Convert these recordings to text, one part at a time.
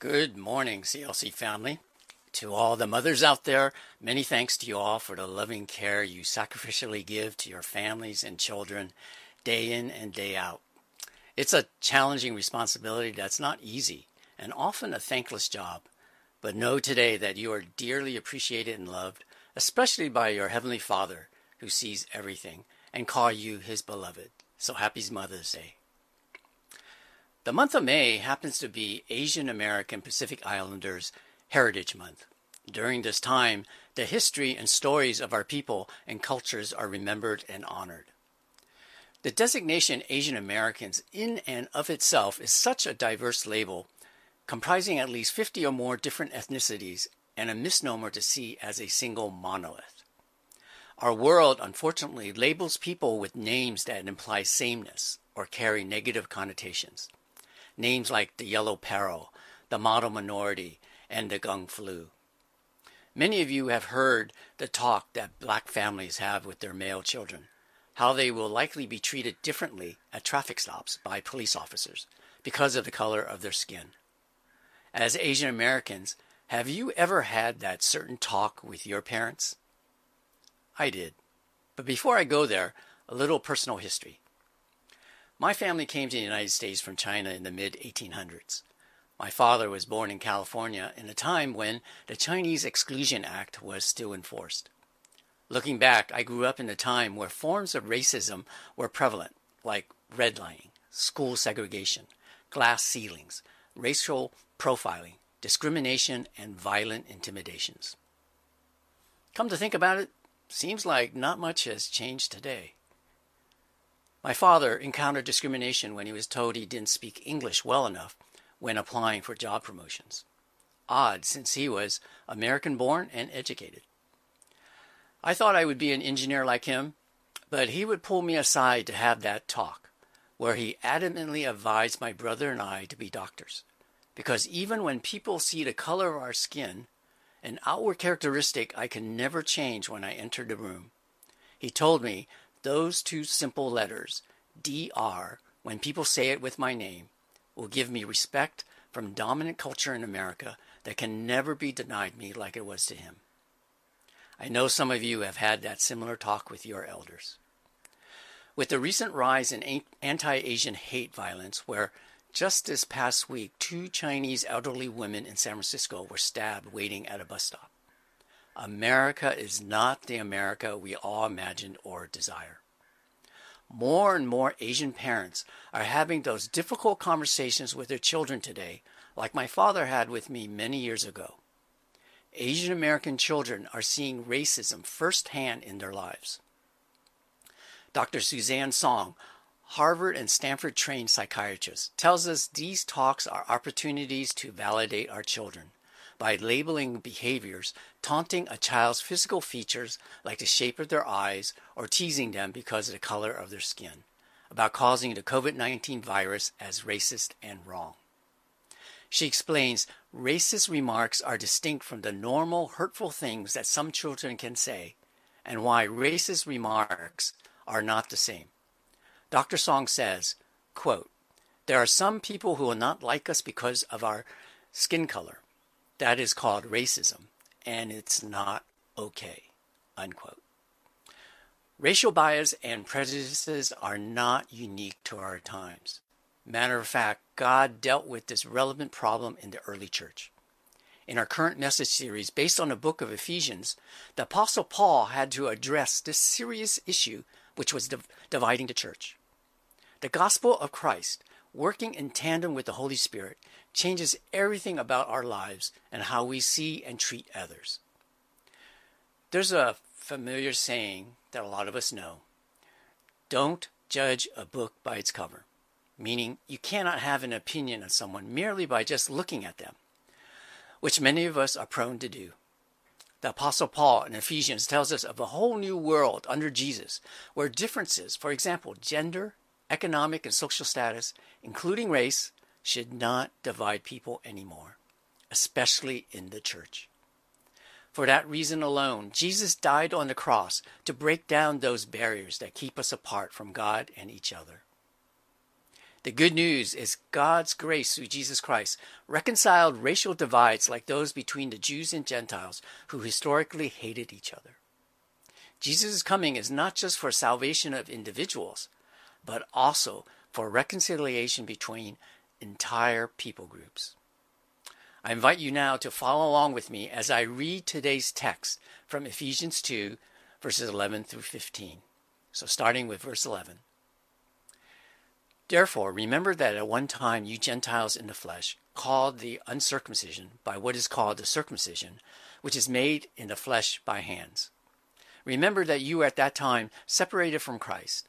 Good morning, CLC family. To all the mothers out there, many thanks to you all for the loving care you sacrificially give to your families and children day in and day out. It's a challenging responsibility that's not easy and often a thankless job. But know today that you are dearly appreciated and loved, especially by your Heavenly Father who sees everything and call you his beloved. So happy Mother's Day. The month of May happens to be Asian American Pacific Islanders Heritage Month. During this time, the history and stories of our people and cultures are remembered and honored. The designation Asian Americans in and of itself is such a diverse label, comprising at least 50 or more different ethnicities, and a misnomer to see as a single monolith. Our world, unfortunately, labels people with names that imply sameness or carry negative connotations names like the Yellow Peril, the Model Minority, and the Kung Flu. Many of you have heard the talk that black families have with their male children, how they will likely be treated differently at traffic stops by police officers because of the color of their skin. As Asian Americans, have you ever had that certain talk with your parents? I did. But before I go there, a little personal history. My family came to the United States from China in the mid 1800s. My father was born in California in a time when the Chinese Exclusion Act was still enforced. Looking back, I grew up in a time where forms of racism were prevalent, like redlining, school segregation, glass ceilings, racial profiling, discrimination, and violent intimidations. Come to think about it, seems like not much has changed today. My father encountered discrimination when he was told he didn't speak English well enough when applying for job promotions. Odd, since he was American born and educated. I thought I would be an engineer like him, but he would pull me aside to have that talk, where he adamantly advised my brother and I to be doctors. Because even when people see the color of our skin, an outward characteristic I can never change when I enter the room, he told me those two simple letters, DR, when people say it with my name, will give me respect from dominant culture in America that can never be denied me like it was to him. I know some of you have had that similar talk with your elders. With the recent rise in anti Asian hate violence, where just this past week two Chinese elderly women in San Francisco were stabbed waiting at a bus stop, America is not the America we all imagined or desire. More and more Asian parents are having those difficult conversations with their children today, like my father had with me many years ago. Asian American children are seeing racism firsthand in their lives. Dr. Suzanne Song, Harvard and Stanford trained psychiatrist, tells us these talks are opportunities to validate our children by labeling behaviors, taunting a child's physical features like the shape of their eyes or teasing them because of the color of their skin, about causing the COVID 19 virus as racist and wrong. She explains racist remarks are distinct from the normal hurtful things that some children can say, and why racist remarks are not the same. Dr. Song says, quote, There are some people who will not like us because of our skin color. That is called racism, and it's not okay. Unquote. Racial bias and prejudices are not unique to our times. Matter of fact, God dealt with this relevant problem in the early church. In our current message series, based on the book of Ephesians, the Apostle Paul had to address this serious issue which was div- dividing the church. The gospel of Christ, working in tandem with the Holy Spirit, changes everything about our lives and how we see and treat others. There's a familiar saying that a lot of us know don't judge a book by its cover, meaning you cannot have an opinion of someone merely by just looking at them, which many of us are prone to do. The Apostle Paul in Ephesians tells us of a whole new world under Jesus where differences, for example, gender, economic and social status, including race, should not divide people anymore, especially in the church. For that reason alone, Jesus died on the cross to break down those barriers that keep us apart from God and each other. The good news is God's grace through Jesus Christ reconciled racial divides like those between the Jews and Gentiles who historically hated each other. Jesus' coming is not just for salvation of individuals, but also for reconciliation between entire people groups. I invite you now to follow along with me as I read today's text from Ephesians 2, verses 11 through 15. So, starting with verse 11. Therefore, remember that at one time you Gentiles in the flesh, called the uncircumcision by what is called the circumcision, which is made in the flesh by hands. Remember that you were at that time separated from Christ,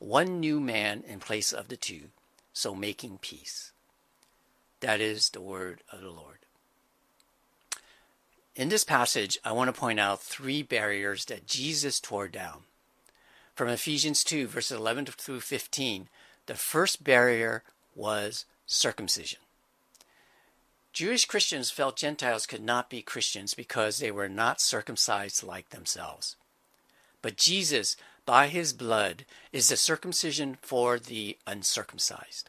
one new man in place of the two, so making peace. That is the word of the Lord. In this passage, I want to point out three barriers that Jesus tore down. From Ephesians 2, verses 11 through 15, the first barrier was circumcision. Jewish Christians felt Gentiles could not be Christians because they were not circumcised like themselves. But Jesus, by his blood, is the circumcision for the uncircumcised.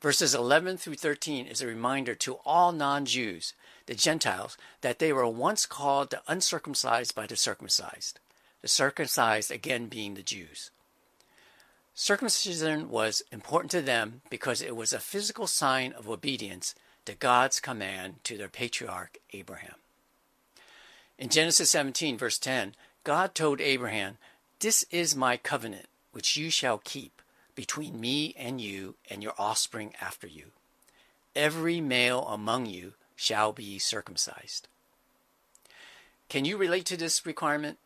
Verses 11 through 13 is a reminder to all non Jews, the Gentiles, that they were once called the uncircumcised by the circumcised the circumcised again being the Jews. Circumcision was important to them because it was a physical sign of obedience to God's command to their patriarch Abraham. In Genesis 17, verse 10, God told Abraham, This is my covenant which you shall keep between me and you and your offspring after you. Every male among you shall be circumcised. Can you relate to this requirement?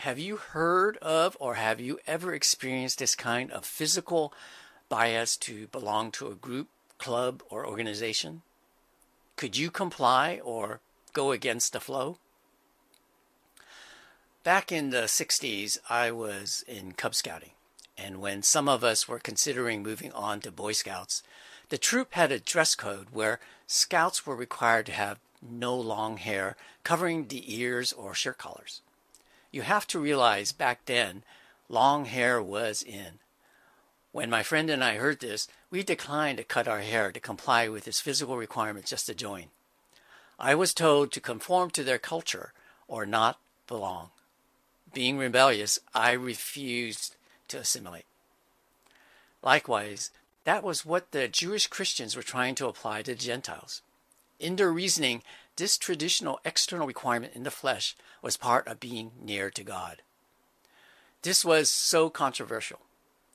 have you heard of or have you ever experienced this kind of physical bias to belong to a group, club, or organization? Could you comply or go against the flow? Back in the 60s, I was in Cub Scouting, and when some of us were considering moving on to Boy Scouts, the troop had a dress code where scouts were required to have no long hair covering the ears or shirt collars. You have to realize back then, long hair was in. When my friend and I heard this, we declined to cut our hair to comply with his physical requirements just to join. I was told to conform to their culture or not belong. Being rebellious, I refused to assimilate. Likewise, that was what the Jewish Christians were trying to apply to the Gentiles. In their reasoning, this traditional external requirement in the flesh was part of being near to God. This was so controversial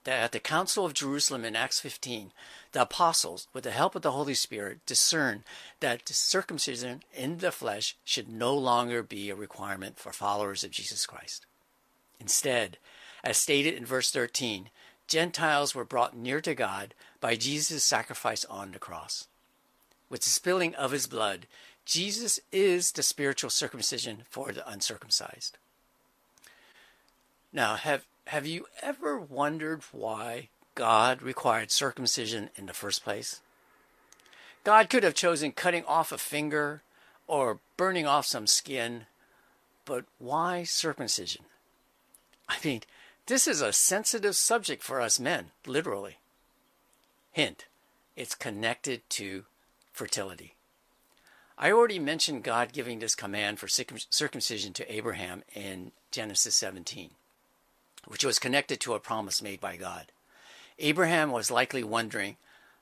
that at the Council of Jerusalem in Acts 15, the apostles, with the help of the Holy Spirit, discerned that circumcision in the flesh should no longer be a requirement for followers of Jesus Christ. Instead, as stated in verse 13, Gentiles were brought near to God by Jesus' sacrifice on the cross. With the spilling of his blood, Jesus is the spiritual circumcision for the uncircumcised. Now, have, have you ever wondered why God required circumcision in the first place? God could have chosen cutting off a finger or burning off some skin, but why circumcision? I mean, this is a sensitive subject for us men, literally. Hint, it's connected to fertility. I already mentioned God giving this command for circumcision to Abraham in Genesis 17, which was connected to a promise made by God. Abraham was likely wondering,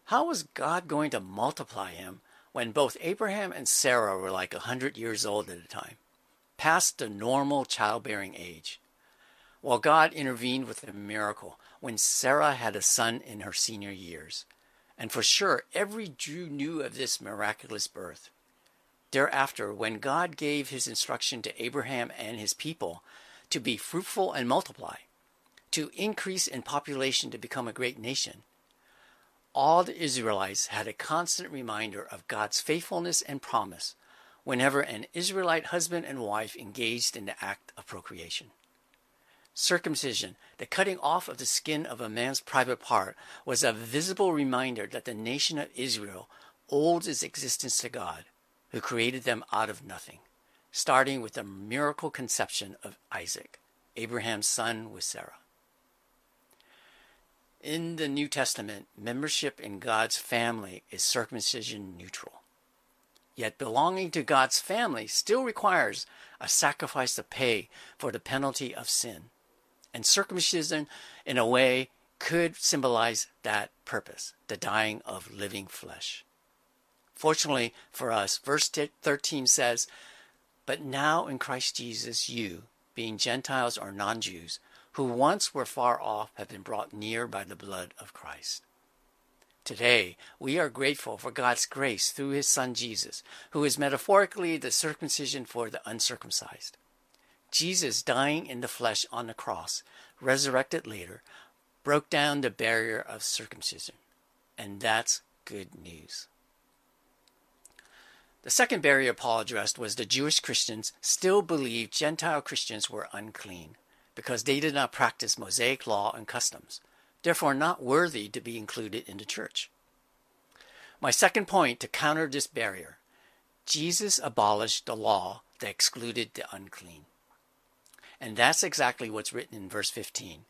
how was God going to multiply him when both Abraham and Sarah were like a 100 years old at the time, past the normal childbearing age? Well, God intervened with a miracle when Sarah had a son in her senior years. And for sure, every Jew knew of this miraculous birth. Thereafter, when God gave his instruction to Abraham and his people to be fruitful and multiply, to increase in population to become a great nation, all the Israelites had a constant reminder of God's faithfulness and promise whenever an Israelite husband and wife engaged in the act of procreation. Circumcision, the cutting off of the skin of a man's private part, was a visible reminder that the nation of Israel owed its existence to God, who created them out of nothing, starting with the miracle conception of Isaac, Abraham's son with Sarah. In the New Testament, membership in God's family is circumcision neutral. Yet belonging to God's family still requires a sacrifice to pay for the penalty of sin. And circumcision, in a way, could symbolize that purpose, the dying of living flesh. Fortunately for us, verse 13 says, But now in Christ Jesus, you, being Gentiles or non Jews, who once were far off, have been brought near by the blood of Christ. Today, we are grateful for God's grace through His Son Jesus, who is metaphorically the circumcision for the uncircumcised. Jesus, dying in the flesh on the cross, resurrected later, broke down the barrier of circumcision. And that's good news. The second barrier Paul addressed was the Jewish Christians still believed Gentile Christians were unclean because they did not practice Mosaic law and customs, therefore not worthy to be included in the church. My second point to counter this barrier Jesus abolished the law that excluded the unclean. And that's exactly what's written in verse 15.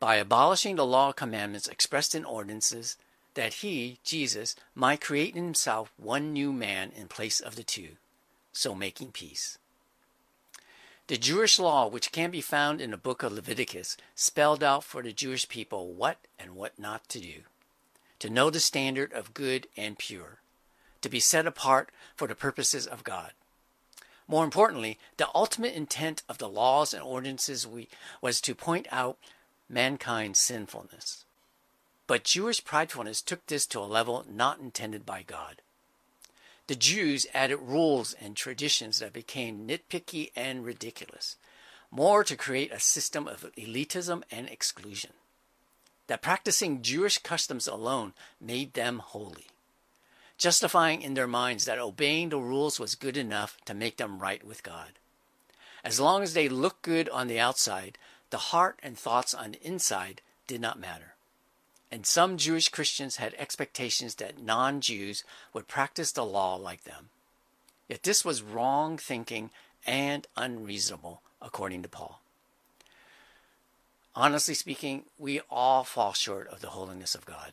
By abolishing the law commandments expressed in ordinances, that he, Jesus, might create in himself one new man in place of the two, so making peace. The Jewish law, which can be found in the book of Leviticus, spelled out for the Jewish people what and what not to do, to know the standard of good and pure, to be set apart for the purposes of God. More importantly, the ultimate intent of the laws and ordinances we, was to point out mankind's sinfulness. But Jewish pridefulness took this to a level not intended by God. The Jews added rules and traditions that became nitpicky and ridiculous, more to create a system of elitism and exclusion. That practicing Jewish customs alone made them holy, justifying in their minds that obeying the rules was good enough to make them right with God. As long as they looked good on the outside, the heart and thoughts on the inside did not matter and some Jewish Christians had expectations that non Jews would practice the law like them. Yet this was wrong thinking and unreasonable, according to Paul. Honestly speaking, we all fall short of the holiness of God.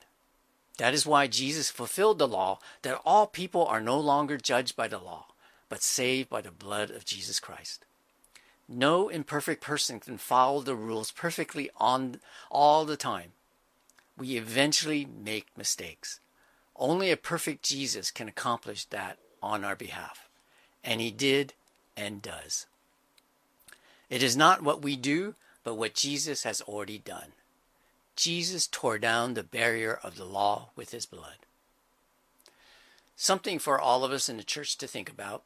That is why Jesus fulfilled the law that all people are no longer judged by the law, but saved by the blood of Jesus Christ. No imperfect person can follow the rules perfectly on all the time we eventually make mistakes. Only a perfect Jesus can accomplish that on our behalf. And he did and does. It is not what we do, but what Jesus has already done. Jesus tore down the barrier of the law with his blood. Something for all of us in the church to think about.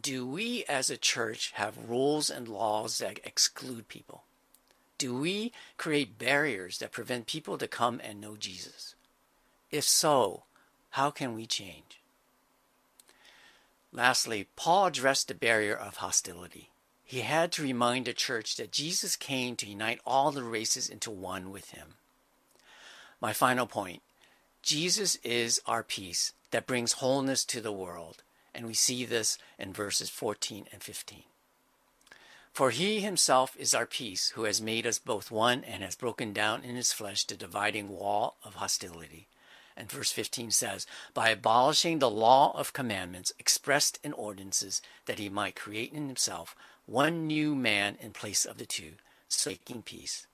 Do we as a church have rules and laws that exclude people? Do we create barriers that prevent people to come and know Jesus? If so, how can we change? Lastly, Paul addressed the barrier of hostility. He had to remind the church that Jesus came to unite all the races into one with him. My final point Jesus is our peace that brings wholeness to the world, and we see this in verses 14 and 15. For he himself is our peace, who has made us both one and has broken down in his flesh the dividing wall of hostility. And verse 15 says, By abolishing the law of commandments expressed in ordinances, that he might create in himself one new man in place of the two, making peace.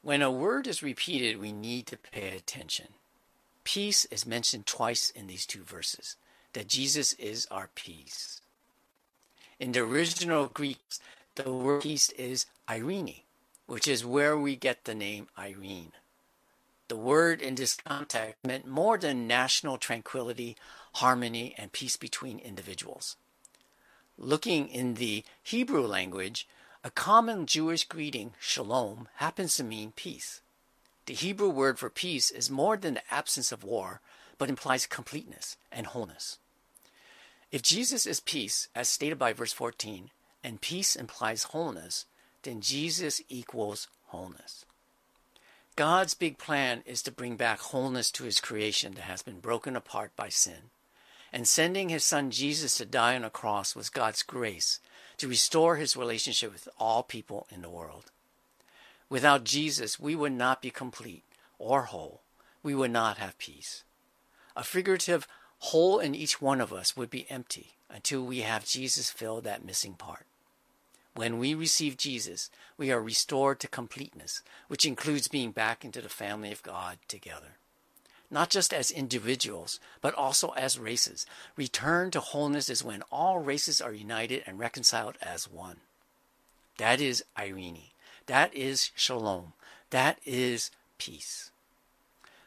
When a word is repeated, we need to pay attention. Peace is mentioned twice in these two verses, that Jesus is our peace. In the original Greek, the word peace is Irene, which is where we get the name Irene. The word in this context meant more than national tranquility, harmony, and peace between individuals. Looking in the Hebrew language, a common Jewish greeting, shalom, happens to mean peace. The Hebrew word for peace is more than the absence of war, but implies completeness and wholeness. If Jesus is peace, as stated by verse 14, and peace implies wholeness, then Jesus equals wholeness. God's big plan is to bring back wholeness to his creation that has been broken apart by sin. And sending his son Jesus to die on a cross was God's grace to restore his relationship with all people in the world. Without Jesus, we would not be complete or whole. We would not have peace. A figurative hole in each one of us would be empty until we have Jesus fill that missing part. When we receive Jesus, we are restored to completeness, which includes being back into the family of God together. Not just as individuals, but also as races. Return to wholeness is when all races are united and reconciled as one. That is Irene. That is shalom. That is peace.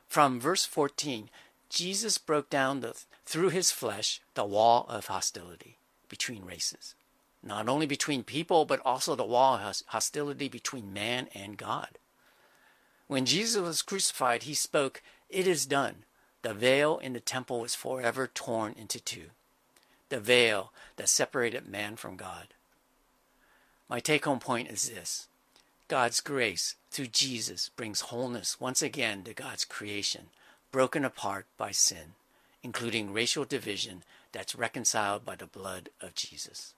From verse 14, Jesus broke down the, through his flesh the wall of hostility between races. Not only between people, but also the wall of hostility between man and God. When Jesus was crucified, he spoke, It is done. The veil in the temple was forever torn into two. The veil that separated man from God. My take home point is this God's grace through Jesus brings wholeness once again to God's creation, broken apart by sin, including racial division that's reconciled by the blood of Jesus.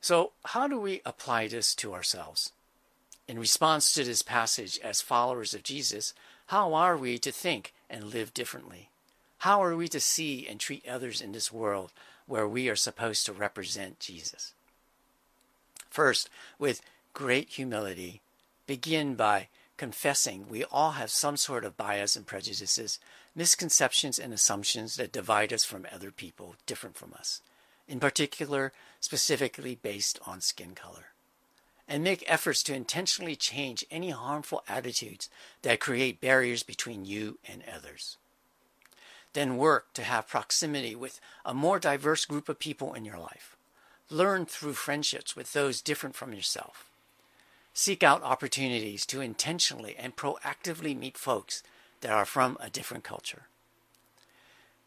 So, how do we apply this to ourselves? In response to this passage, as followers of Jesus, how are we to think and live differently? How are we to see and treat others in this world where we are supposed to represent Jesus? First, with great humility, begin by confessing we all have some sort of bias and prejudices, misconceptions and assumptions that divide us from other people different from us, in particular, specifically based on skin color. And make efforts to intentionally change any harmful attitudes that create barriers between you and others. Then work to have proximity with a more diverse group of people in your life Learn through friendships with those different from yourself. Seek out opportunities to intentionally and proactively meet folks that are from a different culture.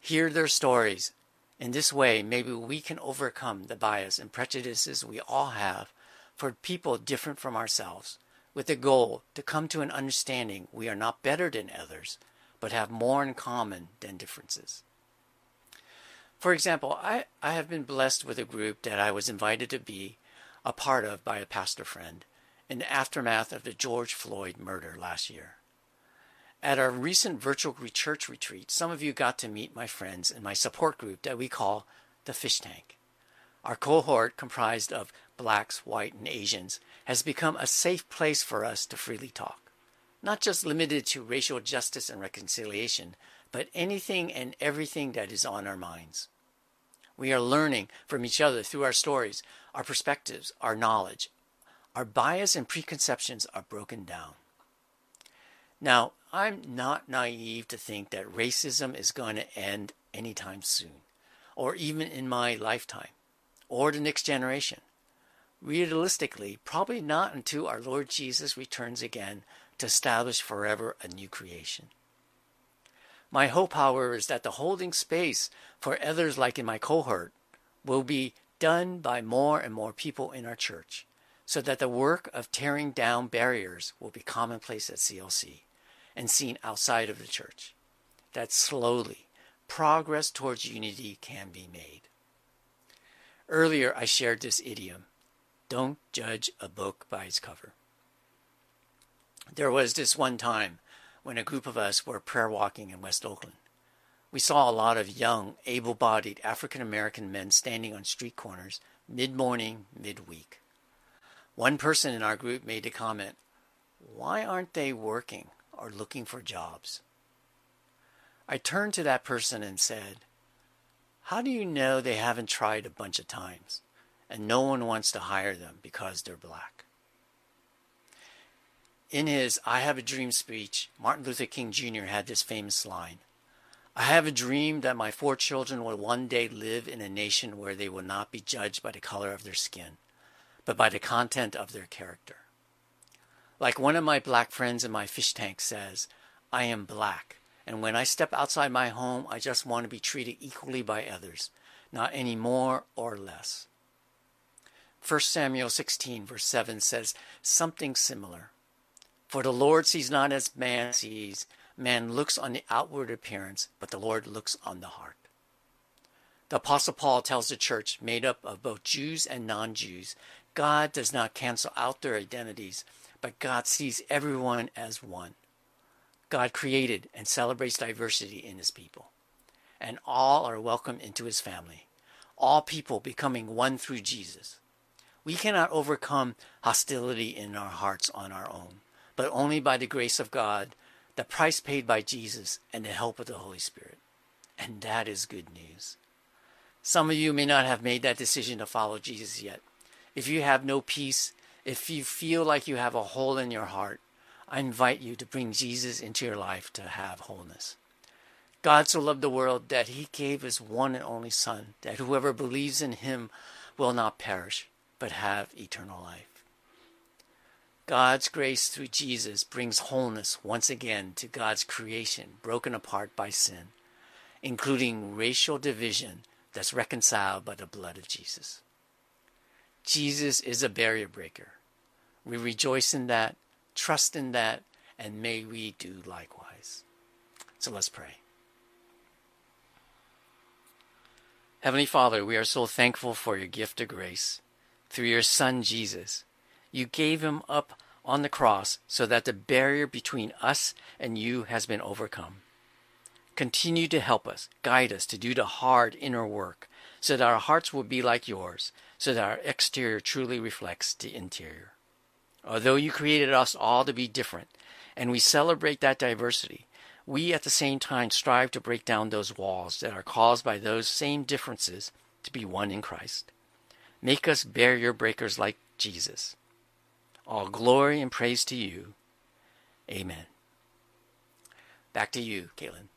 Hear their stories. In this way, maybe we can overcome the bias and prejudices we all have for people different from ourselves, with the goal to come to an understanding we are not better than others, but have more in common than differences. For example, I, I have been blessed with a group that I was invited to be a part of by a pastor friend in the aftermath of the George Floyd murder last year. At our recent virtual church retreat, some of you got to meet my friends in my support group that we call the Fish Tank. Our cohort, comprised of blacks, white, and Asians, has become a safe place for us to freely talk, not just limited to racial justice and reconciliation, but anything and everything that is on our minds. We are learning from each other through our stories, our perspectives, our knowledge. Our bias and preconceptions are broken down. Now, I'm not naive to think that racism is going to end anytime soon, or even in my lifetime, or the next generation. Realistically, probably not until our Lord Jesus returns again to establish forever a new creation. My hope, however, is that the holding space for others like in my cohort will be done by more and more people in our church, so that the work of tearing down barriers will be commonplace at CLC and seen outside of the church. That slowly progress towards unity can be made. Earlier, I shared this idiom don't judge a book by its cover. There was this one time when a group of us were prayer walking in West Oakland. We saw a lot of young, able bodied African American men standing on street corners mid morning, mid week. One person in our group made the comment, Why aren't they working or looking for jobs? I turned to that person and said, How do you know they haven't tried a bunch of times and no one wants to hire them because they're black? In his I Have a Dream speech, Martin Luther King Jr. had this famous line I have a dream that my four children will one day live in a nation where they will not be judged by the color of their skin, but by the content of their character. Like one of my black friends in my fish tank says, I am black, and when I step outside my home, I just want to be treated equally by others, not any more or less. 1 Samuel 16, verse 7 says something similar. For the Lord sees not as man sees, man looks on the outward appearance, but the Lord looks on the heart. The Apostle Paul tells the church, made up of both Jews and non Jews, God does not cancel out their identities, but God sees everyone as one. God created and celebrates diversity in his people, and all are welcome into his family, all people becoming one through Jesus. We cannot overcome hostility in our hearts on our own, but only by the grace of God, the price paid by Jesus, and the help of the Holy Spirit. And that is good news. Some of you may not have made that decision to follow Jesus yet. If you have no peace, if you feel like you have a hole in your heart, I invite you to bring Jesus into your life to have wholeness. God so loved the world that he gave his one and only Son, that whoever believes in him will not perish, but have eternal life. God's grace through Jesus brings wholeness once again to God's creation broken apart by sin, including racial division that's reconciled by the blood of Jesus. Jesus is a barrier breaker. We rejoice in that, trust in that, and may we do likewise. So let's pray. Heavenly Father, we are so thankful for your gift of grace through your Son Jesus. You gave him up on the cross so that the barrier between us and you has been overcome. Continue to help us, guide us to do the hard inner work, so that our hearts will be like yours, so that our exterior truly reflects the interior. Although you created us all to be different, and we celebrate that diversity, we at the same time strive to break down those walls that are caused by those same differences to be one in Christ. Make us barrier breakers like Jesus. All glory and praise to you. Amen. Back to you, Caitlin.